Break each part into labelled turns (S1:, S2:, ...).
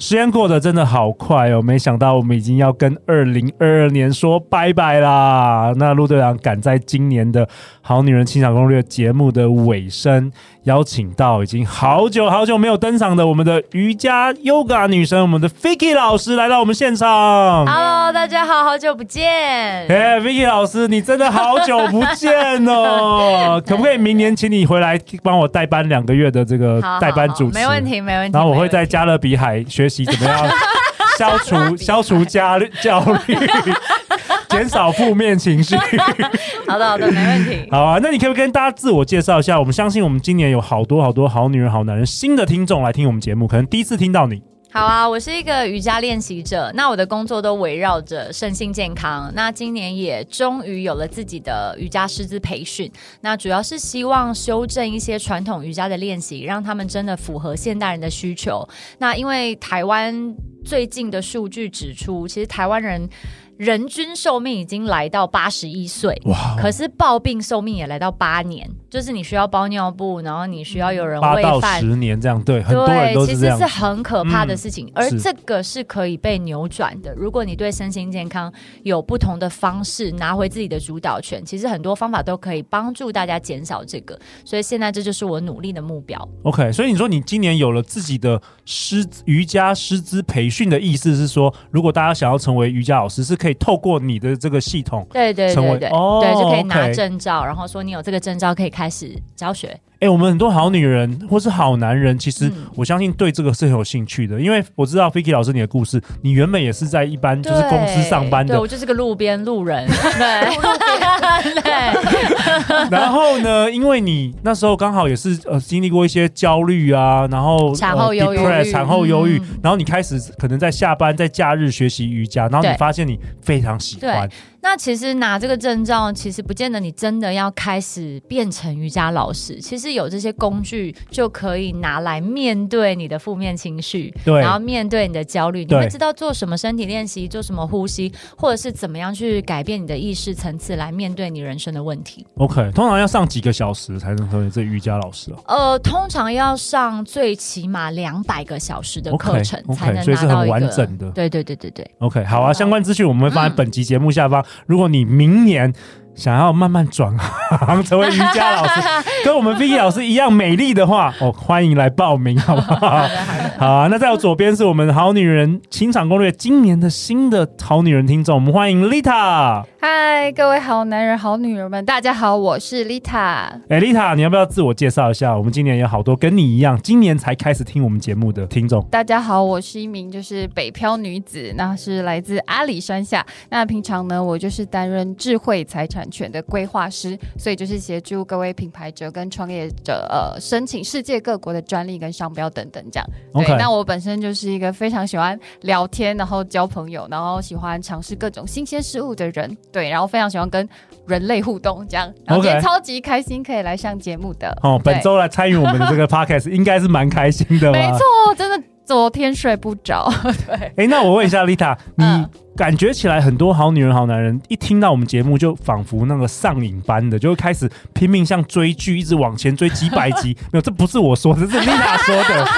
S1: 时间过得真的好快哦，没想到我们已经要跟二零二二年说拜拜啦。那陆队长赶在今年的好女人情场攻略节目的尾声，邀请到已经好久好久没有登场的我们的瑜伽 Yoga 女神，我们的 Vicky 老师来到我们现场。
S2: Hello，大家好，好久不见。
S1: 哎，Vicky 老师，你真的好久不见哦，可不可以明年请你回来帮我代班两个月的这个代班主持？
S2: 没问题，没问题。
S1: 然后我会在加勒比海学。怎么样 消除消除焦虑焦虑，减少负面情绪？
S2: 好的好的，没问题。
S1: 好啊，那你可不可以跟大家自我介绍一下？我们相信我们今年有好多好多好女人好男人新的听众来听我们节目，可能第一次听到你。
S2: 好啊，我是一个瑜伽练习者，那我的工作都围绕着身心健康。那今年也终于有了自己的瑜伽师资培训，那主要是希望修正一些传统瑜伽的练习，让他们真的符合现代人的需求。那因为台湾最近的数据指出，其实台湾人。人均寿命已经来到八十一岁，哇！可是抱病寿命也来到八年，就是你需要包尿布，然后你需要有人喂饭，
S1: 八到十年这样，对，很多人都是这样。
S2: 对，其实是很可怕的事情，
S1: 嗯，
S2: 而这个是可以被扭转的。如果你对身心健康有不同的方式，拿回自己的主导权，其实很多方法都可以帮助大家减少这个。所以现在这就是我努力的目标。
S1: OK，所以你说你今年有了自己的师瑜伽师资培训的意思是说，如果大家想要成为瑜伽老师，是可以。透过你的这个系统，
S2: 对对对对，
S1: 哦、
S2: 对就可以拿证照然后说你有这个证照可以开始教学。
S1: 哎、欸，我们很多好女人或是好男人，其实我相信对这个是很有兴趣的，嗯、因为我知道 Vicky 老师你的故事，你原本也是在一般就是公司上班的，
S2: 我就是个路边路人，对，对。
S1: 然后呢，因为你那时候刚好也是呃经历过一些焦虑啊，然后
S2: 产后忧郁，
S1: 呃、产后忧郁、嗯，然后你开始可能在下班在假日学习瑜伽，然后你发现你非常喜欢。
S2: 那其实拿这个证照，其实不见得你真的要开始变成瑜伽老师。其实有这些工具就可以拿来面对你的负面情绪，对，然后面对你的焦虑，你会知道做什么身体练习，做什么呼吸，或者是怎么样去改变你的意识层次来面对你人生的问题。
S1: OK，通常要上几个小时才能成为这瑜伽老师啊？
S2: 呃，通常要上最起码两百个小时的课程才能拿到一个，okay, okay, 所以是很完整的。对对对对对。
S1: OK，好啊，相关资讯我们会放在本集节目下方。嗯如果你明年想要慢慢转行 成为瑜伽老师，跟我们 Vicky 老师一样美丽的话，哦，欢迎来报名，好不好？好那在我左边是我们好女人情场攻略今年的新的好女人听众，我们欢迎 Lita。
S3: 嗨，各位好男人、好女人们，大家好，我是 Lita。
S1: 哎，Lita，你要不要自我介绍一下？我们今年有好多跟你一样，今年才开始听我们节目的听众。
S3: 大家好，我是一名就是北漂女子，那是来自阿里山下。那平常呢，我就是担任智慧财产权的规划师，所以就是协助各位品牌者跟创业者呃申请世界各国的专利跟商标等等这样。对.那我本身就是一个非常喜欢聊天，然后交朋友，然后喜欢尝试各种新鲜事物的人。对，然后非常喜欢跟人类互动，这样，然后今天超级开心可以来上节目的。哦、
S1: 本周来参与我们的这个 podcast，应该是蛮开心的。
S3: 没错，真的昨天睡不着。对，哎、
S1: 欸，那我问一下 Lita，你感觉起来很多好女人、好男人一听到我们节目，就仿佛那个上瘾般的，就会开始拼命像追剧，一直往前追几百集。没有，这不是我说的，这是 Lita 说的。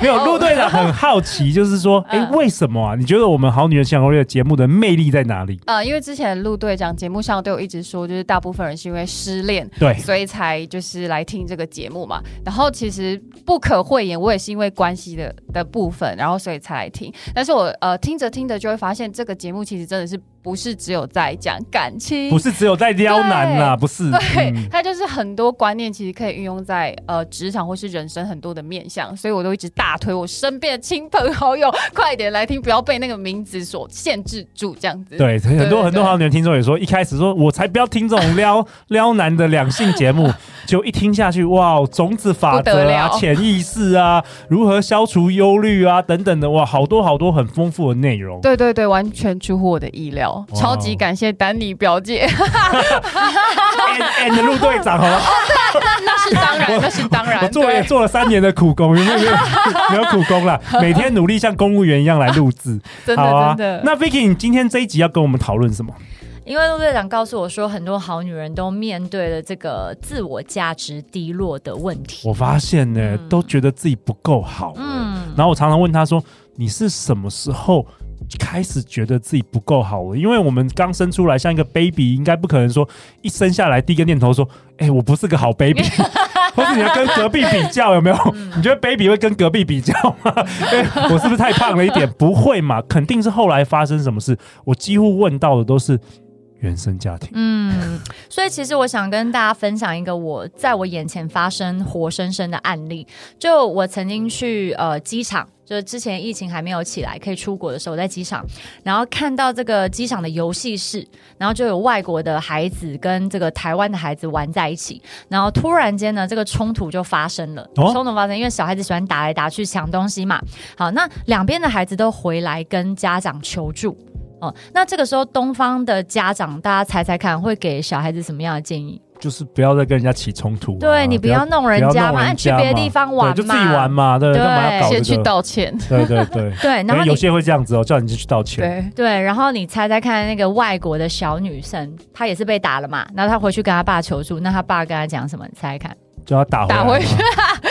S1: 没有，陆队长很好奇，就是说，哎、欸，为什么啊？你觉得我们好女人情场攻略节目的魅力在哪里？
S3: 呃，因为之前陆队长节目上都有一直说，就是大部分人是因为失恋，
S1: 对，
S3: 所以才就是来听这个节目嘛。然后其实不可讳言，我也是因为关系的的部分，然后所以才来听。但是我呃听着听着就会发现，这个节目其实真的是不是只有在讲感情，
S1: 不是只有在撩男啦，
S3: 对
S1: 不是，
S3: 对，
S1: 嗯。
S3: 它就是很多观念其实可以运用在呃职场或是人生很多的面向，所以我都一直大推我身边的亲朋好友快点来听，不要被那个名字所限制住，这样子。
S1: 对，很多很多好女人听众也说，一开始说我才不要听这种撩 撩男的两性节目，就一听下去，哇，种子法则啊，潜意识啊，如何消除忧虑啊，等等的，哇，好多好多很丰富的内容。
S3: 对对对，完全出乎我的意料，
S1: 哇
S3: 超级感谢丹尼表姐
S1: ，and and 陆队长，好吗？
S3: 那是当然，那是当然，
S1: 我做了也做了三年的苦工，有没有？没有没有苦工啦，每天努力像公务员一样来录制。
S3: 真
S1: 好啊
S3: 的真的。
S1: 那 Vicky，你今天这一集要跟我们讨论什么？
S2: 因为陆队长告诉我说，很多好女人都面对了这个自我价值低落的问题。
S1: 我发现呢，
S2: 嗯
S1: 都觉得自己不够好。
S2: 嗯，
S1: 然后我常常问他说：“你是什么时候开始觉得自己不够好了？”因为我们刚生出来像一个 baby，应该不可能说一生下来第一个念头说：“哎，我不是个好 baby。”或是你要跟隔壁比较有没有？你觉得 baby 会跟隔壁比较吗？哎我是不是太胖了一点？不会嘛，肯定是后来发生什么事。我几乎问到的都是原生家庭。
S2: 嗯，所以其实我想跟大家分享一个我在我眼前发生活生生的案例。就我曾经去呃机场，就是之前疫情还没有起来可以出国的时候，我在机场，然后看到这个机场的游戏室，然后就有外国的孩子跟这个台湾的孩子玩在一起，然后突然间呢，这个冲突就发生了。
S1: 哦
S2: 冲突发生，因为小孩子喜欢打来打去抢东西嘛。好，那两边的孩子都回来跟家长求助。哦，那这个时候东方的家长，大家猜猜看，会给小孩子什么样的建议？
S1: 就是不要再跟人家起冲突啊、
S2: 对你不要弄人家嘛，
S1: 家
S2: 去别的地方玩嘛，
S1: 对就自己玩嘛，对，
S2: 对
S1: 干嘛要搞这个？
S3: 先去道歉。
S1: 对对对
S2: 对，然后
S1: 有些会这样子哦，叫你去道歉。
S3: 对，
S2: 对，然后你猜猜看，那个外国的小女生，她也是被打了嘛？然后她回去跟她爸求助，那她爸跟她讲什么？你猜猜看？
S1: 叫她打回
S3: 打回去。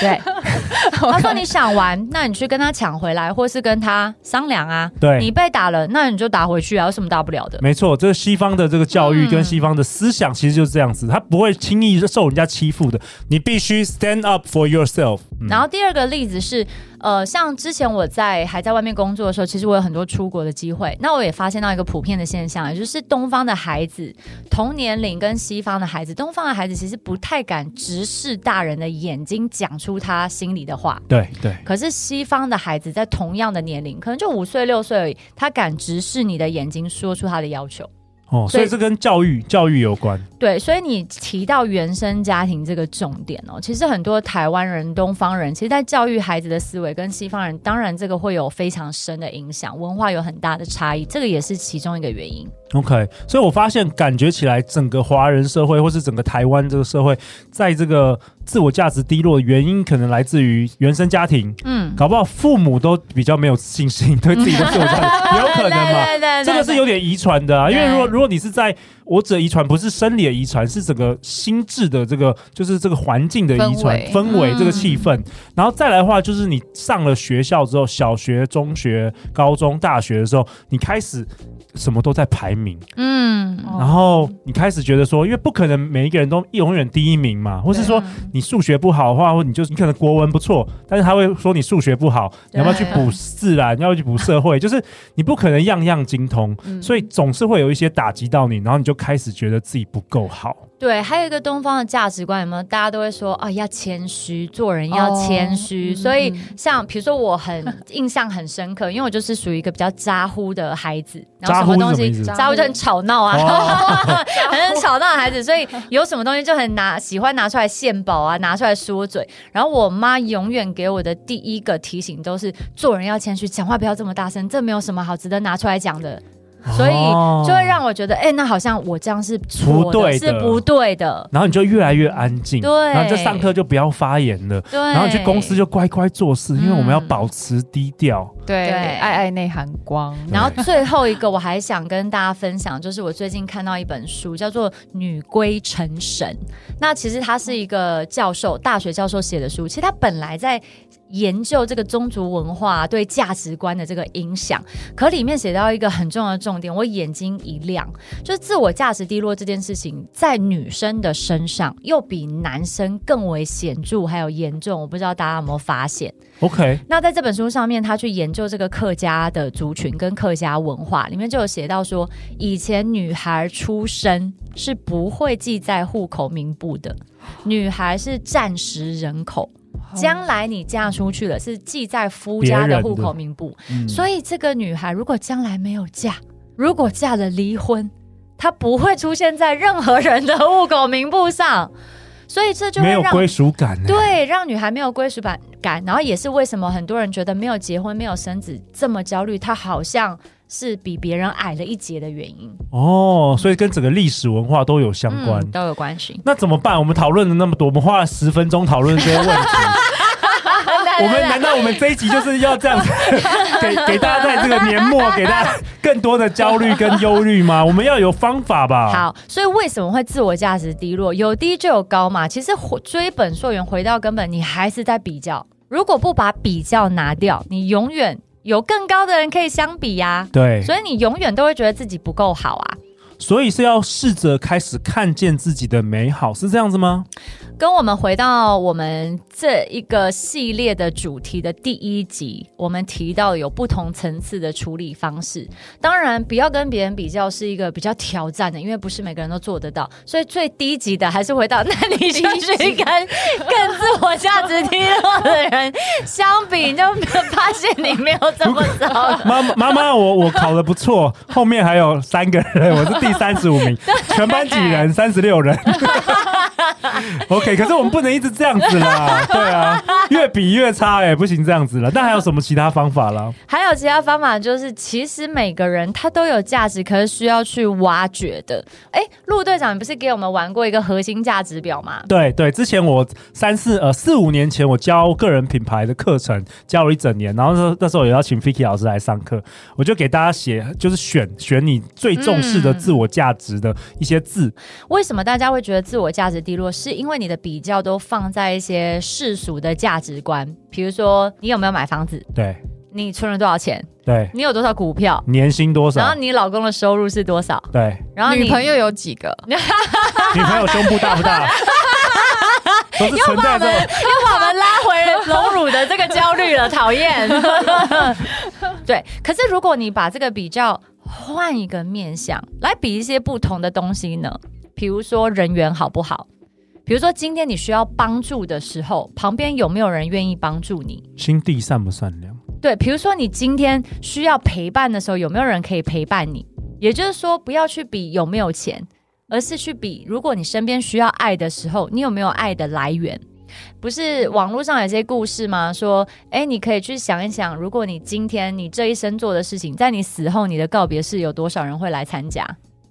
S2: 对，他说你想玩，那你去跟他抢回来，或是跟他商量啊。
S1: 对
S2: 你被打了，那你就打回去啊，有什么大不了的？
S1: 没错，这个西方的这个教育
S2: 嗯
S1: 跟西方的思想其实就是这样子，他不会轻易受人家欺负的，你必须 stand up for yourself、嗯。
S2: 然后第二个例子是，呃，像之前我在还在外面工作的时候，其实我有很多出国的机会。那我也发现到一个普遍的现象，也就是东方的孩子同年龄跟西方的孩子，东方的孩子其实不太敢直视大人的眼睛，讲出他心里的话。
S1: 对对，
S2: 可是西方的孩子在同样的年龄，可能就五岁六岁而已，他敢直视你的眼睛，说出他的要求。
S1: 哦，
S2: 所以
S1: 这跟教育教育有关。
S2: 对，所以你提到原生家庭这个重点哦，其实很多台湾人、东方人，其实，在教育孩子的思维跟西方人，当然这个会有非常深的影响，文化有很大的差异，这个也是其中一个原因。
S1: OK，所以我发现，感觉起来整个华人社会，或是整个台湾这个社会，在这个自我价值低落的原因，可能来自于原生家庭。
S2: 嗯，
S1: 搞不好父母都比较没有信心，对自己的自我价值，有可能嘛？
S2: 对对对对
S1: 这个是有点遗传的啊。因为如果如果你是在我指的遗传，不是生理的遗传，是整个心智的这个，就是这个环境的遗传
S3: 氛围
S1: 氛围，
S2: 嗯
S1: 这个气氛。然后再来的话，就是你上了学校之后，小学、中学、高中、大学的时候，你开始什么都在排名。
S2: 嗯，
S3: 哦
S1: 然后你开始觉得说，因为不可能每一个人都永远第一名嘛，或是说你数学不好的话，或你就你可能国文不错，但是他会说你数学不好，你要不要去补自然，要去补社会，就是你不可能样样精通，
S3: 嗯
S1: 所以总是会有一些打击到你，然后你就开始觉得自己不够好。
S2: 对，还有一个东方的价值观，有没有？大家都会说啊，要谦虚，做人要谦虚。
S3: 哦
S2: 所以
S3: 嗯，
S2: 像比如说，我很 印象很深刻，因为我就是属于一个比较咋呼的孩子，然后什
S1: 么东
S2: 西咋呼就很吵闹啊，
S1: 哦
S2: 很吵闹的孩子，所以有什么东西就很拿喜欢拿出来献宝啊，拿出来说嘴。然后我妈永远给我的第一个提醒都是做人要谦虚，讲话不要这么大声，这没有什么好值得拿出来讲的。所以就会让我觉得，哎、欸，那好像我这样是，
S1: 不对的
S2: 是不对的。
S1: 然后你就越来越安静，
S2: 对
S1: 然后就上课就不要发言了，
S2: 对，
S1: 然后你去公司就乖乖做事，因为我们要保持低调。
S3: 对，
S2: 对
S3: 爱爱内涵光。
S2: 然后最后一个，我还想跟大家分享，就是我最近看到一本书，叫做《女归成神》。那其实他是一个教授，大学教授写的书。其实他本来在研究这个宗族文化对价值观的这个影响，可里面写到一个很重要的重点，我眼睛一亮，就是自我价值低落这件事情，在女生的身上又比男生更为显著，还有严重。我不知道大家有没有发现
S1: ？OK，
S2: 那在这本书上面，他去研究这个客家的族群跟客家文化，里面就有写到说，以前女孩出生是不会记在户口名簿的，女孩是暂时人口。将来你嫁出去了，是记在夫家的户口名簿。嗯、所以这个女孩如果将来没有嫁，如果嫁了离婚，她不会出现在任何人的户口名簿上。所以这就
S1: 没有归属感，
S2: 对，让女孩没有归属感感。然后也是为什么很多人觉得没有结婚、没有生子这么焦虑，她好像是比别人矮了一截的原因。
S1: 哦，所以跟整个历史文化都有相关，
S2: 嗯、都有关系。
S1: 那怎么办？我们讨论了那么多，我们花了十分钟讨论这些问题。我们难道我们这一集就是要这样子给 给大家在这个年末给大家更多的焦虑跟忧虑吗？我们要有方法吧。
S2: 好，所以为什么会自我价值低落？有低就有高嘛。其实追本溯源，回到根本，你还是在比较。如果不把比较拿掉，你永远有更高的人可以相比呀。
S1: 对，
S2: 所以你永远都会觉得自己不够好啊。
S1: 所以是要试着开始看见自己的美好，是这样子吗？
S2: 跟我们回到我们这一个系列的主题的第一集，我们提到有不同层次的处理方式。当然，不要跟别人比较是一个比较挑战的，因为不是每个人都做得到。所以最低级的还是回到，那你就去跟更自我价值低落的人相比，你就发现你没有这么糟。
S1: 妈 妈妈，我我考的不错，后面还有三个人，我是第三十五名，全班几人？三十六人。OK，可是我们不能一直这样子啦，对啊，越比越差哎、欸，不行这样子了。那还有什么其他方法啦？
S2: 还有其他方法，就是其实每个人他都有价值，可是需要去挖掘的。哎，陆队长，你不是给我们玩过一个核心价值表吗？
S1: 对对，之前我三四呃四五年前我教个人品牌的课程，教了一整年，然后那那时候也要请 Vicky 老师来上课，我就给大家写，就是选选你最重视的自我价值的一些字。嗯、
S2: 为什么大家会觉得自我价值低落？是因为你的比较都放在一些世俗的价值观，比如说你有没有买房子？
S1: 对，
S2: 你存了多少钱？
S1: 对，
S2: 你有多少股票？
S1: 年薪多少？
S2: 然后你老公的收入是多少？
S1: 对，
S2: 然后
S3: 女朋友有几个？
S1: 女朋友胸部大不大？都是存在着，
S2: 又把我们拉回荣辱的这个焦虑了，讨厌。对，可是如果你把这个比较换一个面向来比一些不同的东西呢？比如说人缘好不好？比如说今天你需要帮助的时候，旁边有没有人愿意帮助你？
S1: 心地善不善良？
S2: 对，比如说你今天需要陪伴的时候，有没有人可以陪伴你？也就是说，不要去比有没有钱，而是去比，如果你身边需要爱的时候，你有没有爱的来源？不是网络上有些故事吗？说，哎，你可以去想一想，如果你今天你这一生做的事情，在你死后你的告别式，有多少人会来参加？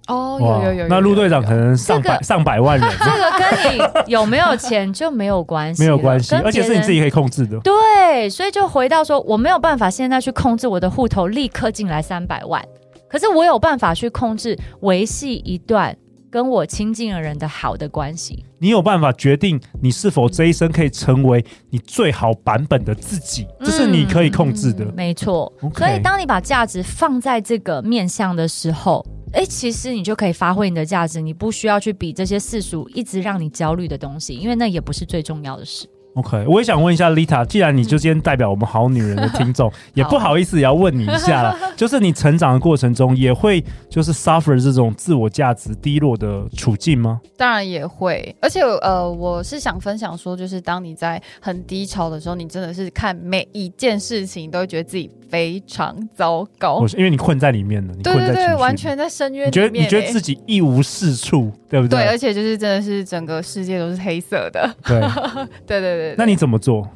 S3: 哦，有有有，
S1: 那陆队长可能上百上百万人，
S2: 这个跟你有没有钱就没有关系，
S1: 没有关系，而且是你自己可以控制的。
S2: 对，所以就回到说，我没有办法现在去控制我的户头立刻进来三百万，可是我有办法去控制维系一段跟我亲近的人的好的关系。
S1: 你有办法决定你是否这一生可以成为你最好版本的自己，这是你可以控制的。
S2: 嗯，没错。所以当你把价值放在这个面向的时候。哎，其实你就可以发挥你的价值，你不需要去比这些世俗一直让你焦虑的东西，因为那也不是最重要的事。
S1: OK，我也想问一下 Lita，既然你就今天代表我们好女人的听众，嗯、也不好意思也要问你一下了，就是你成长的过程中也会就是 suffer 这种自我价值低落的处境吗？
S3: 当然也会，而且呃，我是想分享说，就是当你在很低潮的时候，你真的是看每一件事情都会觉得自己非常糟糕，
S1: 因为你困在里面了，你困在
S3: 对对对，完全在深渊里面，
S1: 你觉得你觉得自己一无是处，对不对？
S3: 对，而且就是真的是整个世界都是黑色的，
S1: 对，
S3: 对对对。
S1: 那你怎么做？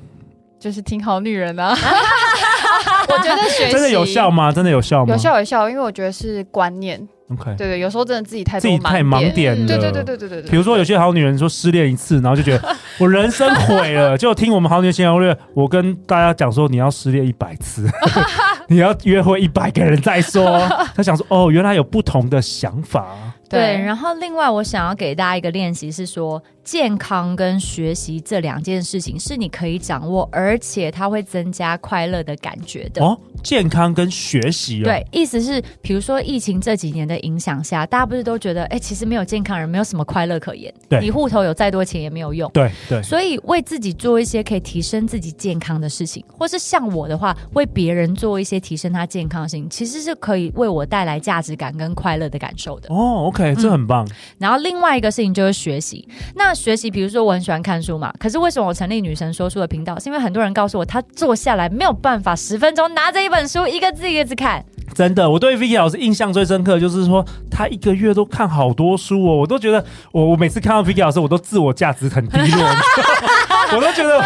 S3: 就是听好女人啊！我觉得学习
S1: 真的有效吗？真的有效吗？
S3: 有效有效，因为我觉得是观念。
S1: OK，
S3: 对对，有时候真的自己太
S1: 自己太盲点了。
S3: 对对对对对对。
S1: 比如说有些好女人说失恋一次，然后就觉得 我人生毁了，就听我们好女人闲聊略，我跟大家讲说你要失恋一百次，你要约会一百个人再说。他想说哦，原来有不同的想法。
S2: 对，然后另外我想要给大家一个练习是说，健康跟学习这两件事情是你可以掌握，而且它会增加快乐的感觉的。
S1: 哦，健康跟学习，哦，
S2: 对，意思是，比如说疫情这几年的影响下，大家不是都觉得，哎，其实没有健康人没有什么快乐可言，
S1: 对，
S2: 你户头有再多钱也没有用，
S1: 对对。
S2: 所以为自己做一些可以提升自己健康的事情，或是像我的话，为别人做一些提升他健康的事情，其实是可以为我带来价值感跟快乐的感受的。
S1: 哦，OK，这很棒。嗯、
S2: 然后另外一个事情就是学习。那学习，比如说我很喜欢看书嘛，可是为什么我成立女神说书的频道？是因为很多人告诉我，他坐下来没有办法十分钟拿着一本书一个字一个字看。
S1: 真的，我对 Vicky 老师印象最深刻就是说，他一个月都看好多书哦，我都觉得我我每次看到 Vicky 老师，我都自我价值很低落，我都觉得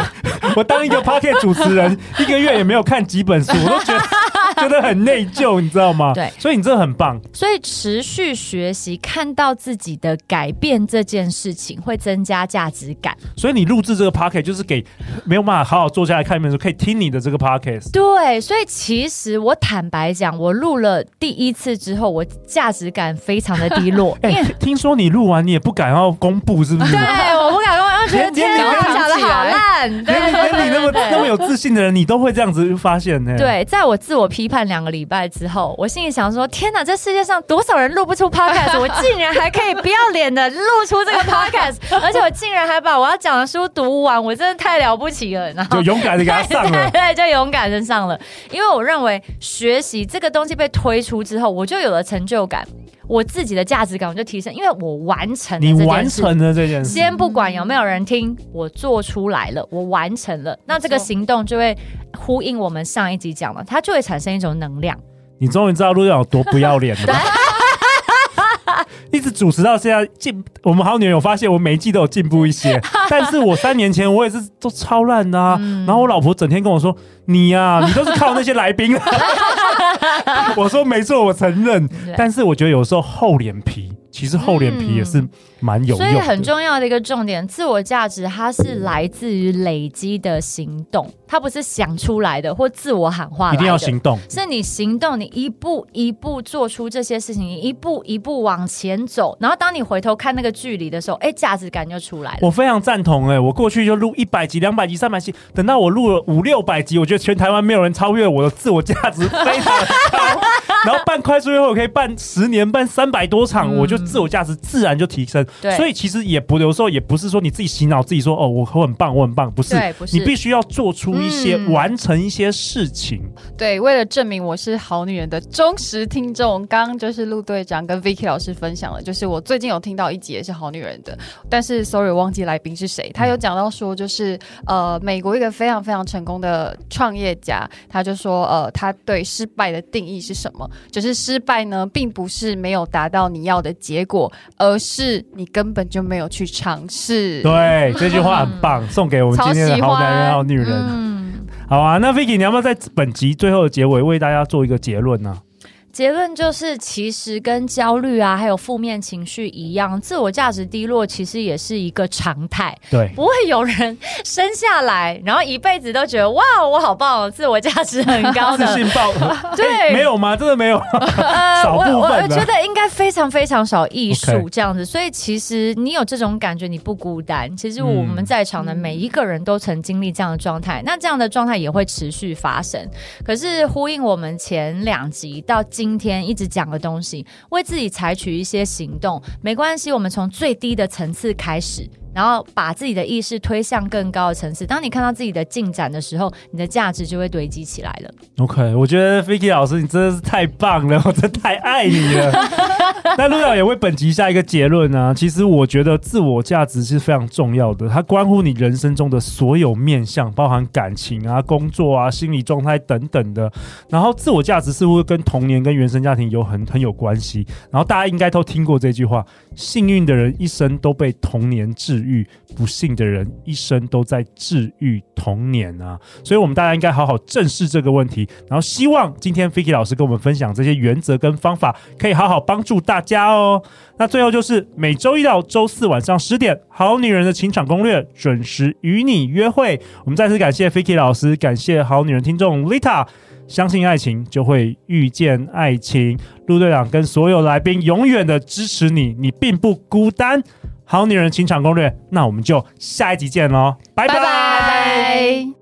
S1: 我当一个 Podcast 主持人，一个月也没有看几本书，我都觉得。觉得很内疚，你知道吗？
S2: 对，
S1: 所以你这很棒。
S2: 所以持续学习，看到自己的改变这件事情，会增加价值感。
S1: 所以你录制这个 podcast 就是给没有办法好好坐下来看一本书，可以听你的这个 podcast。
S2: 对，所以其实我坦白讲，我录了第一次之后，我价值感非常的低落。
S1: 哎、欸，听说你录完你也不敢要公布，是不是？
S2: 对，我不敢觉得天哪，讲的好烂。连
S1: 你那么那么有自信的人，你都会这样子发现呢？
S2: 对，在我自我批。判两个礼拜之后，我心里想说：天哪，这世界上多少人录不出 podcast，我竟然还可以不要脸的录出这个 podcast，而且我竟然还把我要讲的书读完，我真的太了不起了。然后
S1: 就勇敢的给他上了，
S2: 对，就勇敢的上了。因为我认为学习这个东西被推出之后，我就有了成就感。我自己的价值感我就提升，因为我完成了，
S1: 你完成了这件事。
S2: 先不管有没有人听，我做出来了，我完成了，那这个行动就会呼应我们上一集讲的，它就会产生一种能量。
S1: 你终于知道陆队有多不要脸了。一直主持到现在进，我们好女人有发现，我每一季都有进步一些。但是我三年前我也是都超烂的啊。嗯、然后我老婆整天跟我说：“你呀、啊，你都是靠那些来宾。” 我说：“没错，我承认。”但是我觉得有时候厚脸皮。其实厚脸皮也是蛮有用的，
S2: 所以很重要的一个重点，自我价值它是来自于累积的行动，它不是想出来的或自我喊话
S1: 一定要行动，
S2: 是你行动，你一步一步做出这些事情，你一步一步往前走，然后当你回头看那个距离的时候，哎，价值感就出来了。
S1: 我非常赞同，哎，我过去就录一百集、两百集、三百集，等到我录了五六百集，我觉得全台湾没有人超越我的自我价值，非常。然后办快速约会，我可以办十年，办三百多场，嗯、我就自我价值自然就提升。
S2: 对，
S1: 所以其实也不有时候也不是说你自己洗脑自己说哦，我很棒，我很棒，不是，
S2: 不是，
S1: 你必须要做出一些、嗯、完成一些事情。
S3: 对，为了证明我是好女人的忠实听众，刚刚就是陆队长跟 Vicky 老师分享了，就是我最近有听到一集也是好女人的，但是 Sorry 忘记来宾是谁，他有讲到说就是呃美国一个非常非常成功的创业家，他就说呃他对失败的定义是什么？就是失败呢，并不是没有达到你要的结果，而是你根本就没有去尝试。
S1: 对，这句话很棒，嗯、送给我们今天的好男人、好女人。嗯，好啊，那 Vicky，你要不要在本集最后的结尾为大家做一个结论呢？
S2: 结论就是，其实跟焦虑啊，还有负面情绪一样，自我价值低落其实也是一个常态。
S1: 对，
S2: 不会有人生下来，然后一辈子都觉得哇，我好棒，自我价值很高的。
S1: 自信爆。
S2: 对、欸，
S1: 没有吗？真的没有。
S2: 呃，我我我觉得应该非常非常少，艺术这样子。所以其实你有这种感觉，你不孤单。其实我们在场的每一个人都曾经历这样的状态，嗯、那这样的状态也会持续发生。可是呼应我们前两集到今。今天一直讲的东西，为自己采取一些行动，没关系。我们从最低的层次开始。然后把自己的意识推向更高的层次。当你看到自己的进展的时候，你的价值就会堆积起来了。
S1: OK，我觉得 Vicky 老师你真的是太棒了，我真的太爱你了。那陆导也为本集下一个结论呢、啊？其实我觉得自我价值是非常重要的，它关乎你人生中的所有面向，包含感情啊、工作啊、心理状态等等的。然后自我价值似乎跟童年、跟原生家庭有很很有关系。然后大家应该都听过这句话：幸运的人一生都被童年治愈不幸的人一生都在治愈童年啊，所以我们大家应该好好正视这个问题。然后希望今天 Vicky 老师跟我们分享这些原则跟方法，可以好好帮助大家哦。那最后就是每周一到周四晚上十点，《好女人的情场攻略》准时与你约会。我们再次感谢 Vicky 老师，感谢好女人听众 Lita。相信爱情，就会遇见爱情。陆队长跟所有来宾永远的支持你，你并不孤单。好女人情场攻略，那我们就下一集见喽，拜拜。
S3: 拜拜。